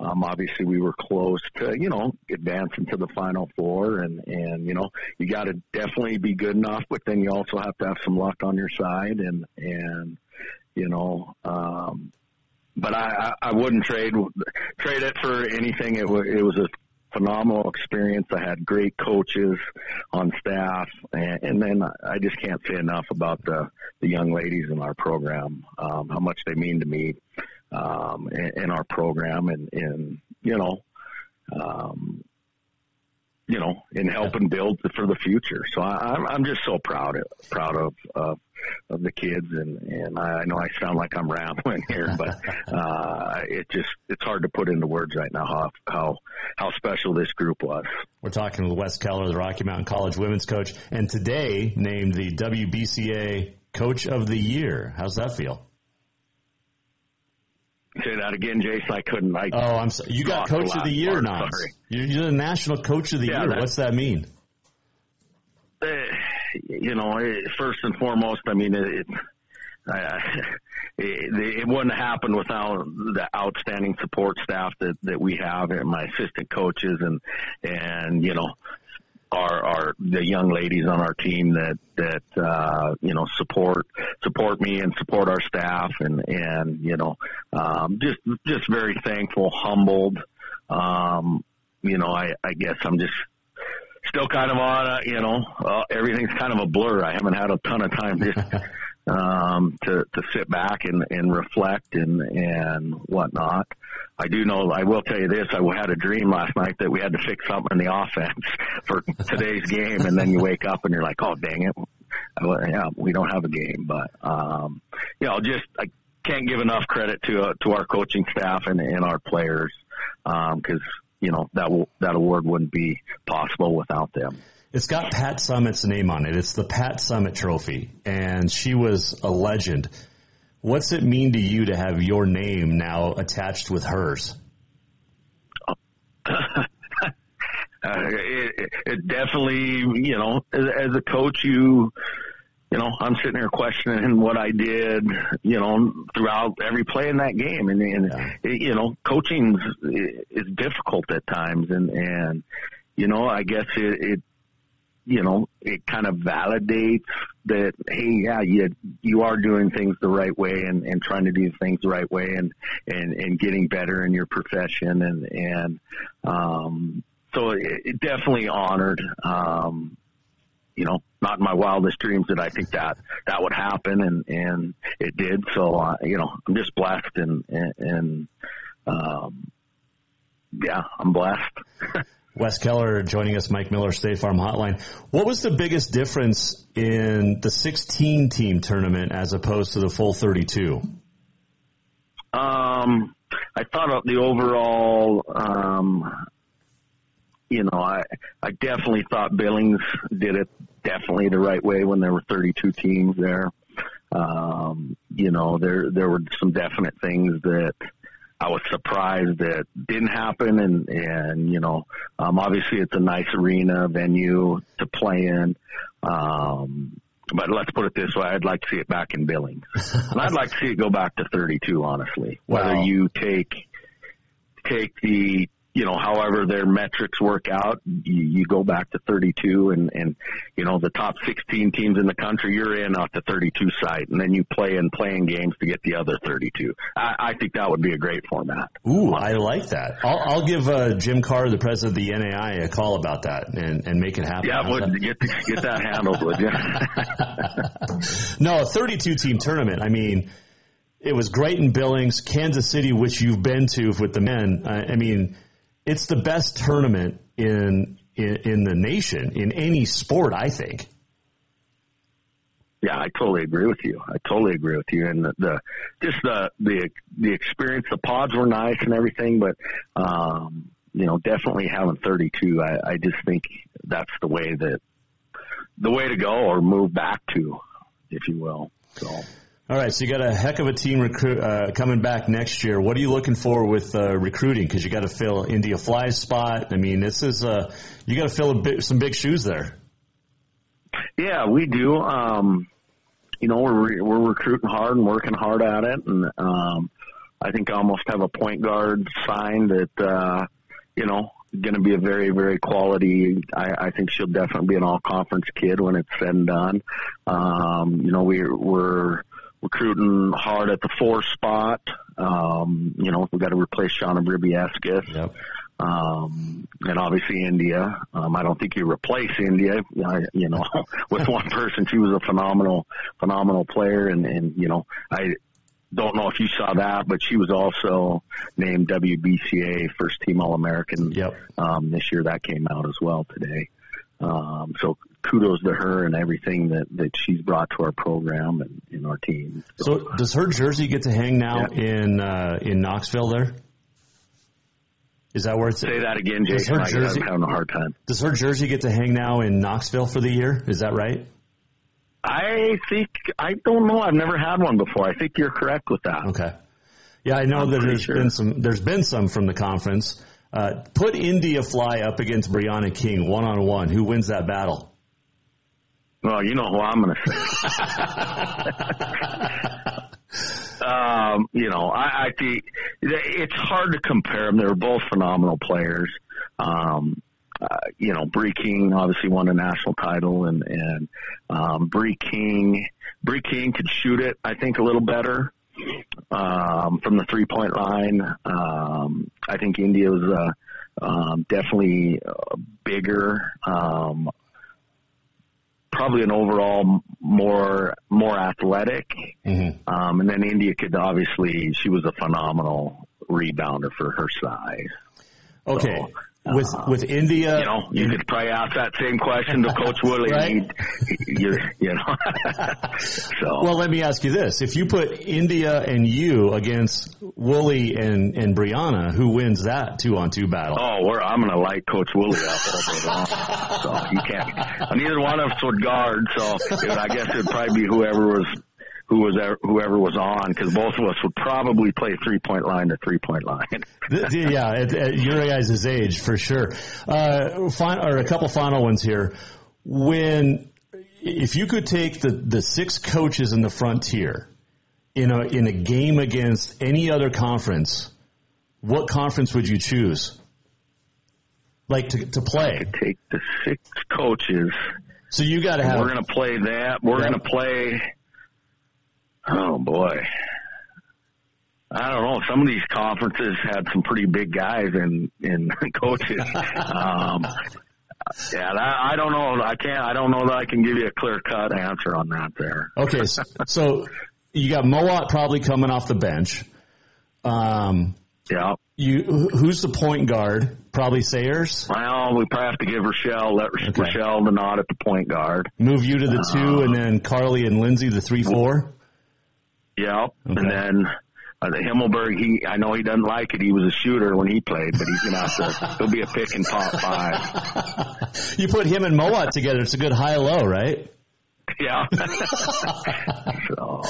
um, obviously, we were close to you know advancing to the final four, and and you know you got to definitely be good enough, but then you also have to have some luck on your side, and and you know. Um, but I, I wouldn't trade trade it for anything. It was it was a phenomenal experience. I had great coaches on staff, and, and then I just can't say enough about the the young ladies in our program, um, how much they mean to me um, in, in our program, and, and you know, um, you know, in helping build for the future. So I, I'm I'm just so proud of proud of uh, of the kids, and and I know I sound like I'm rambling here, but uh, it just it's hard to put into words right now how how how special this group was. We're talking with Wes Keller, the Rocky Mountain College women's coach, and today named the WBCA Coach of the Year. How's that feel? Say that again, Jason. I couldn't. I oh, I'm sorry. You got Coach of the Year now. You're, you're the National Coach of the yeah, Year. What's that mean? Uh, you know, first and foremost, I mean, it, uh, it, it wouldn't happen without the outstanding support staff that that we have and my assistant coaches and and you know our our the young ladies on our team that that uh you know support support me and support our staff and and you know um just just very thankful humbled. Um you know i i guess i'm just still kind of on a, you know uh, everything's kind of a blur. I haven't had a ton of time just um, to to sit back and and reflect and and whatnot. I do know. I will tell you this. I had a dream last night that we had to fix something in the offense for today's game, and then you wake up and you're like, "Oh, dang it! Well, yeah, we don't have a game." But um, you know, just I can't give enough credit to uh, to our coaching staff and and our players because um, you know that will, that award wouldn't be possible without them. It's got Pat Summitt's name on it. It's the Pat Summitt Trophy, and she was a legend. What's it mean to you to have your name now attached with hers? Uh, it, it definitely, you know, as, as a coach, you, you know, I'm sitting there questioning what I did, you know, throughout every play in that game, and, and yeah. it, you know, coaching is difficult at times, and and you know, I guess it, it you know, it kind of validates that, hey, yeah, you, you are doing things the right way and, and trying to do things the right way and, and, and getting better in your profession. And, and, um, so it, it definitely honored, um, you know, not in my wildest dreams that I think that that would happen, and and it did. So uh, you know, I'm just blessed, and and, and um, yeah, I'm blessed. Wes Keller joining us, Mike Miller, State Farm Hotline. What was the biggest difference in the 16 team tournament as opposed to the full 32? Um, I thought the overall, um, you know, I, I definitely thought Billings did it definitely the right way when there were 32 teams there. Um, you know, there, there were some definite things that, I was surprised that didn't happen. And, and, you know, um, obviously it's a nice arena venue to play in. Um, but let's put it this way. I'd like to see it back in Billings. and I'd like to see it go back to 32, honestly. Whether wow. you take, take the you know, however their metrics work out, you, you go back to 32 and, and, you know, the top 16 teams in the country, you're in off the 32 site and then you play in playing games to get the other 32. I, I think that would be a great format. Ooh, I like that. I'll, I'll give, uh, Jim Carr, the president of the NAIA, a call about that and, and make it happen. Yeah, would get, get that handled, would you? no, a 32 team tournament. I mean, it was great in Billings, Kansas City, which you've been to with the men. I, I mean, it's the best tournament in, in in the nation in any sport. I think. Yeah, I totally agree with you. I totally agree with you. And the, the just the the the experience. The pods were nice and everything, but um, you know, definitely having 32. I, I just think that's the way that the way to go or move back to, if you will. So. All right, so you got a heck of a team recruit uh, coming back next year. What are you looking for with uh, recruiting? Because you got to fill India Fly's spot. I mean, this is uh, you got to fill bit, some big shoes there. Yeah, we do. Um, you know, we're we're recruiting hard and working hard at it, and um, I think I almost have a point guard signed that uh, you know going to be a very, very quality. I, I think she'll definitely be an all conference kid when it's said and done. Um, you know, we, we're recruiting hard at the four spot. Um, you know, we've got to replace Shauna Bribieskis. Yep. Um, and obviously India. Um, I don't think you replace India, I, you know, with one person. She was a phenomenal, phenomenal player. And, and, you know, I don't know if you saw that, but she was also named WBCA first team All American. Yep. Um, this year that came out as well today. Um, so kudos to her and everything that, that she's brought to our program and in our team. So, so, does her jersey get to hang now yeah. in uh, in Knoxville? There is that where it's say that again, Jason. Her jersey, I'm having a hard time. Does her jersey get to hang now in Knoxville for the year? Is that right? I think I don't know. I've never had one before. I think you're correct with that. Okay. Yeah, I know I'm that there's sure. been some. There's been some from the conference. Uh, put India Fly up against Brianna King one on one. Who wins that battle? Well, you know who I'm going to say. um, you know, I, I think it's hard to compare them. They're both phenomenal players. Um, uh, you know, Bree King obviously won a national title, and and um, Bree King, Bree King could shoot it, I think, a little better um, from the three point line. Um, I think India was uh, um, definitely uh, bigger, um, probably an overall more more athletic. Mm-hmm. Um, and then India could obviously she was a phenomenal rebounder for her size. Okay. So, with uh-huh. with India. You know, you could probably ask that same question to Coach Willie. Right. you you know. so Well, let me ask you this: If you put India and you against Woolley and and Brianna, who wins that two on two battle? Oh, we're, I'm going to light Coach Willie up all day long. So you can't. Neither one of us would guard, so it, I guess it'd probably be whoever was who was whoever was on, because both of us would probably play three point line to three point line. Yeah, at, at your guys' age, for sure. Uh, fin- or a couple final ones here. When, if you could take the, the six coaches in the frontier in a in a game against any other conference, what conference would you choose? Like to to play? Take the six coaches. So you got to have. We're going to play that. We're to play. Oh boy. I don't know. Some of these conferences had some pretty big guys in in coaches. um, yeah, that, I don't know. I can't. I don't know that I can give you a clear cut answer on that. There. Okay, so, so you got Mowat probably coming off the bench. Um, yeah. You who's the point guard? Probably Sayers. Well, we probably have to give Rochelle let Rochelle the nod at the point guard. Move you to the two, and then Carly and Lindsay the three four. Yep. And then uh, Himmelberg, he I know he doesn't like it. He was a shooter when he played, but he's gonna have to. He'll be a pick in top five. You put him and Mowat together, it's a good high low, right? Yeah. so,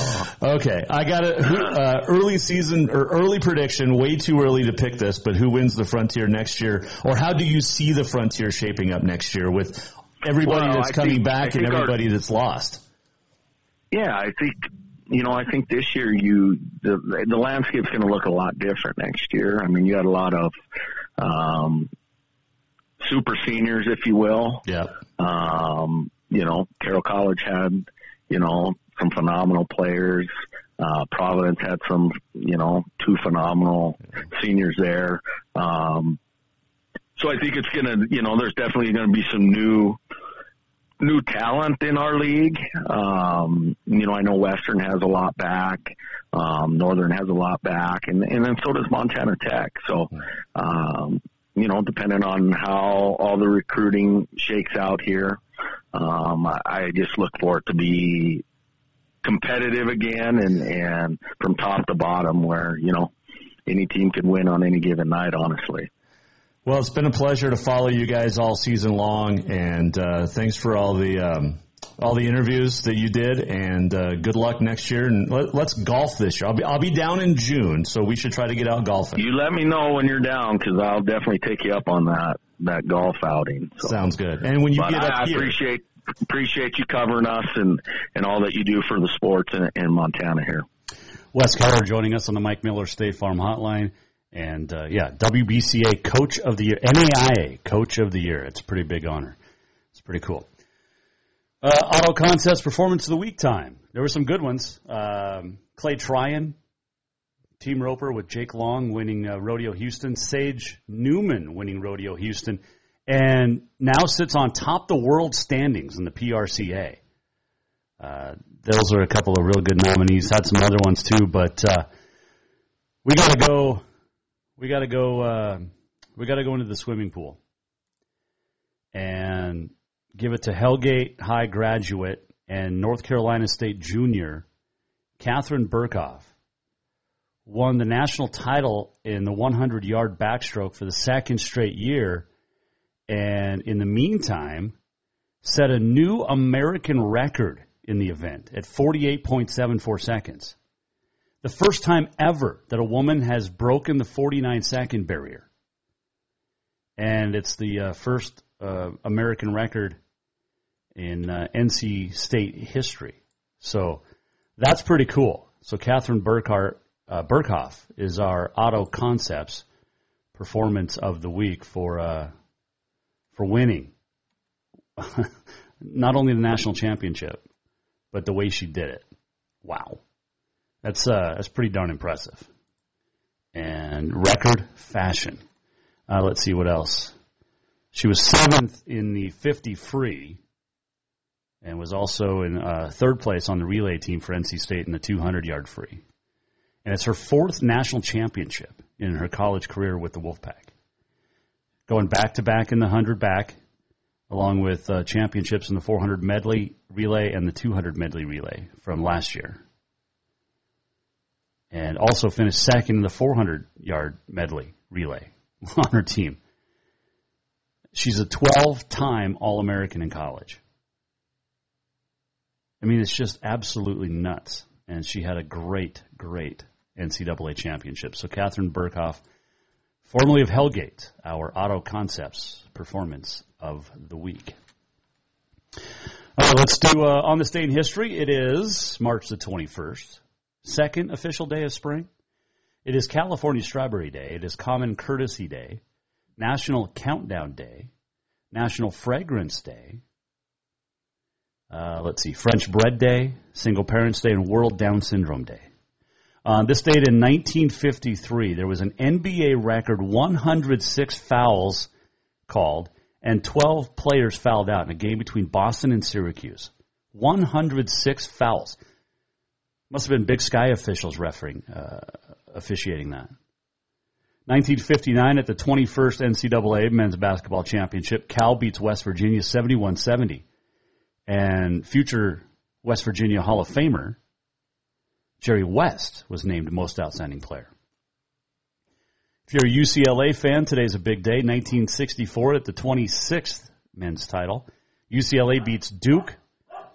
Okay, I got it. Uh, early season or early prediction. Way too early to pick this, but who wins the Frontier next year, or how do you see the Frontier shaping up next year with everybody Well, that's I coming think- back and think our- everybody that's lost? yeah, I think you know. I think this year you the the landscape's going to look a lot different next year. I mean, you had a lot of um, super seniors, if you will. Yeah. Um, you know, Carroll College had, you know, some phenomenal players. Uh, Providence had some, you know, two phenomenal seniors there. Um, so I think it's going to, you know, there's definitely going to be some new, new talent in our league. Um, you know, I know Western has a lot back. Um, Northern has a lot back and, and then so does Montana Tech. So, um, you know, depending on how all the recruiting shakes out here, um, I, I just look for it to be competitive again and, and from top to bottom where, you know, any team can win on any given night, honestly. Well, it's been a pleasure to follow you guys all season long, and uh, thanks for all the um, all the interviews that you did, and uh, good luck next year. And let, let's golf this year. I'll be I'll be down in June, so we should try to get out golfing. You let me know when you're down because I'll definitely take you up on that that golf outing. So. Sounds good. And when you But get I, up I here, appreciate appreciate you covering us and and all that you do for the sports in, in Montana here. Wes Keller joining us on the Mike Miller State Farm Hotline. And uh, yeah, WBCA Coach of the Year, NAIA Coach of the Year. It's a pretty big honor. It's pretty cool. Uh, Auto Concepts Performance of the Week time. There were some good ones. Um, Clay Tryan, Team Roper with Jake Long winning uh, Rodeo Houston. Sage Newman winning Rodeo Houston. And now sits on top the world standings in the PRCA. Uh, those are a couple of real good nominees. Had some other ones too, but uh, we got to go. We got to go. Uh, we got to go into the swimming pool and give it to Hellgate High graduate and North Carolina State junior Katharine Berkoff won the national title in the 100 yard backstroke for the second straight year, and in the meantime, set a new American record in the event at 48.74 seconds. The first time ever that a woman has broken the 49 second barrier. And it's the uh, first uh, American record in uh, NC State history. So that's pretty cool. So Katharine Burkhart, uh, Berkoff is our Auto Concepts performance of the week for uh, for winning not only the national championship, but the way she did it. Wow. That's uh, that's pretty darn impressive. And record fashion. Uh, let's see what else. She was seventh in the 50 free, and was also in uh, third place on the relay team for NC State in the 200 yard free. And it's her fourth national championship in her college career with the Wolfpack. going back to back in the 100 back, along with uh, championships in the 400 medley relay and the 200 medley relay from last year. And also finished second in the 400 yard medley relay on her team. She's a 12 time All American in college. I mean, it's just absolutely nuts. And she had a great, great NCAA championship. So, Katharine Berkoff, formerly of Hellgate, our Auto Concepts performance of the week. All right, let's do uh, on this day in history. It is March the 21st, second official day of spring. It is California Strawberry Day. It is Common Courtesy Day, National Countdown Day, National Fragrance Day. Uh, let's see, French Bread Day, Single Parents Day, and World Down Syndrome Day. On this date in 1953, there was an NBA record 106 fouls called, and 12 players fouled out in a game between Boston and Syracuse. 106 fouls. Must have been Big Sky officials refereeing, uh, officiating that. 1959 at the 21st NCAA Men's Basketball Championship, Cal beats West Virginia 71-70. And future West Virginia Hall of Famer Jerry West was named Most Outstanding Player. If you're a UCLA fan, today's a big day. 1964 at the 26th men's title. UCLA beats Duke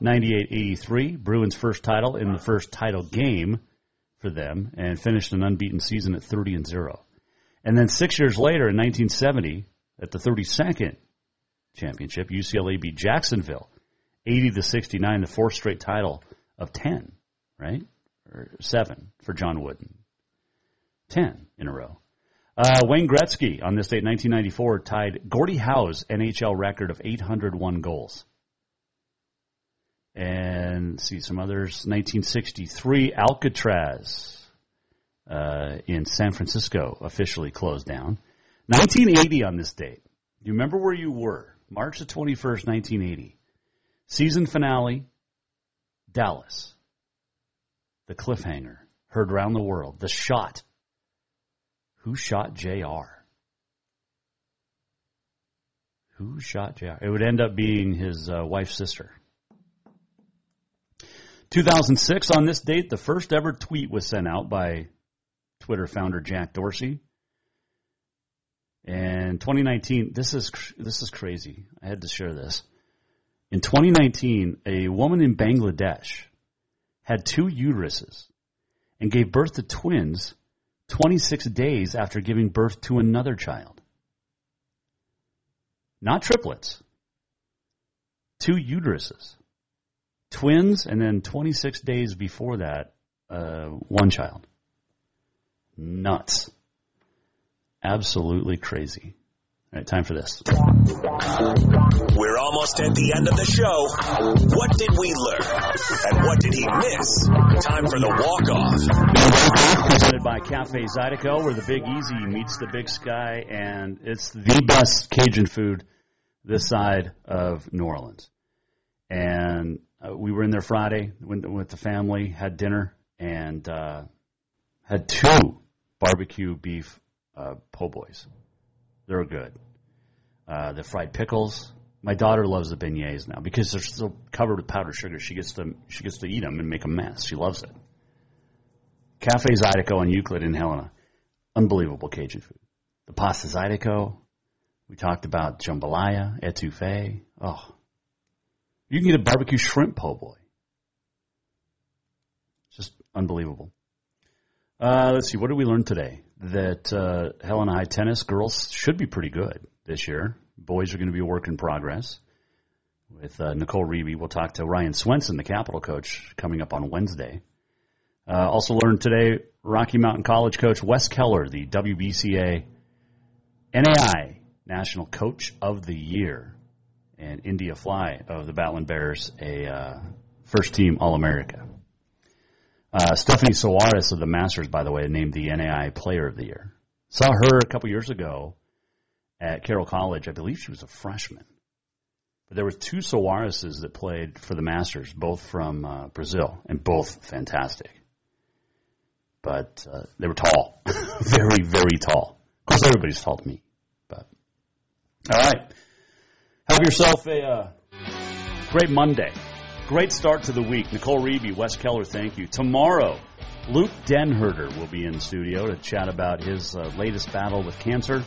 98-83, Bruins' first title in the first title game for them, and finished an unbeaten season at 30 and 0. And then six years later, in 1970, at the 32nd championship, UCLA beat Jacksonville 80 to 69, the fourth straight title of 10, right? Or seven for John Wooden. 10 in a row. Uh, Wayne Gretzky on this date, 1994, tied Gordie Howe's NHL record of 801 goals. And see some others. 1963, Alcatraz uh, in San Francisco officially closed down. 1980 on this date. Do you remember where you were? March the 21st, 1980. Season finale, Dallas. The cliffhanger, heard around the world. The shot. Who shot JR? Who shot JR? It would end up being his uh, wife's sister. 2006, on this date, the first ever tweet was sent out by Twitter founder Jack Dorsey. And 2019, this is this is crazy. I had to share this. In 2019, a woman in Bangladesh had two uteruses and gave birth to twins 26 days after giving birth to another child. Not triplets. Two uteruses. Twins, and then 26 days before that, uh, one child. Nuts. Absolutely crazy. All right, time for this. We're almost at the end of the show. What did we learn? And what did he miss? Time for the walk off. Presented by Cafe Zydeco, where the Big Easy meets the Big Sky, and it's the best Cajun food this side of New Orleans. And uh, we were in there Friday with, with the family, had dinner, and uh, had two barbecue beef uh, po' boys. They're good. Uh, the fried pickles. My daughter loves the beignets now because they're still covered with powdered sugar. She gets to she gets to eat them and make a mess. She loves it. Cafe Zydeco on Euclid in Helena, unbelievable Cajun food. The pasta Zydeco. We talked about jambalaya, etouffee. Oh, you can get a barbecue shrimp po' boy. It's Just unbelievable. Uh, let's see, what did we learn today? That uh, Helena High tennis girls should be pretty good this year. Boys are going to be a work in progress. With uh, Nicole Riebe, we'll talk to Ryan Swenson, the Capital coach, coming up on Wednesday. Uh, also learned today, Rocky Mountain College coach Wes Keller, the WBCA NAIA National Coach of the Year, and India Fly of the Battling Bears, a uh, first team All America. Uh, Stephanie Soares of the Masters, by the way, named the NAIA Player of the Year. Saw her a couple years ago at Carroll College. I believe she was a freshman. But there were two Soareses that played for the Masters, both from uh, Brazil, and both fantastic. But uh, they were tall, very, very tall. Of course, everybody's tall to me, but All right. Have yourself a uh, great Monday. Great start to the week. Nicole Riebe, Wes Keller, thank you. Tomorrow, Luke Denherder will be in studio to chat about his uh, latest battle with cancer.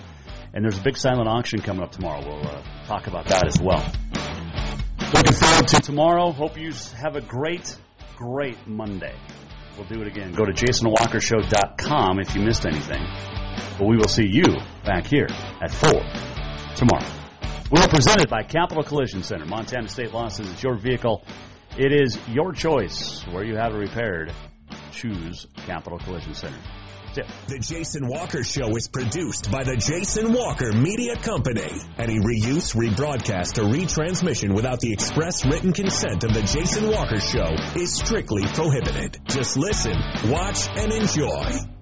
And there's a big silent auction coming up tomorrow. We'll uh, talk about that as well. Looking forward to tomorrow. Hope you have a great, great Monday. We'll do it again. Go to jasonwalkershow.com if you missed anything. But we will see you back here at 4 tomorrow. We are presented by Capital Collision Center. Montana State Losses. It's your vehicle. It is your choice where you have it repaired. Choose Capital Collision Center. The Jason Walker Show is produced by the Jason Walker Media Company. Any reuse, rebroadcast, or retransmission without the express written consent of the Jason Walker Show is strictly prohibited. Just listen, watch, and enjoy.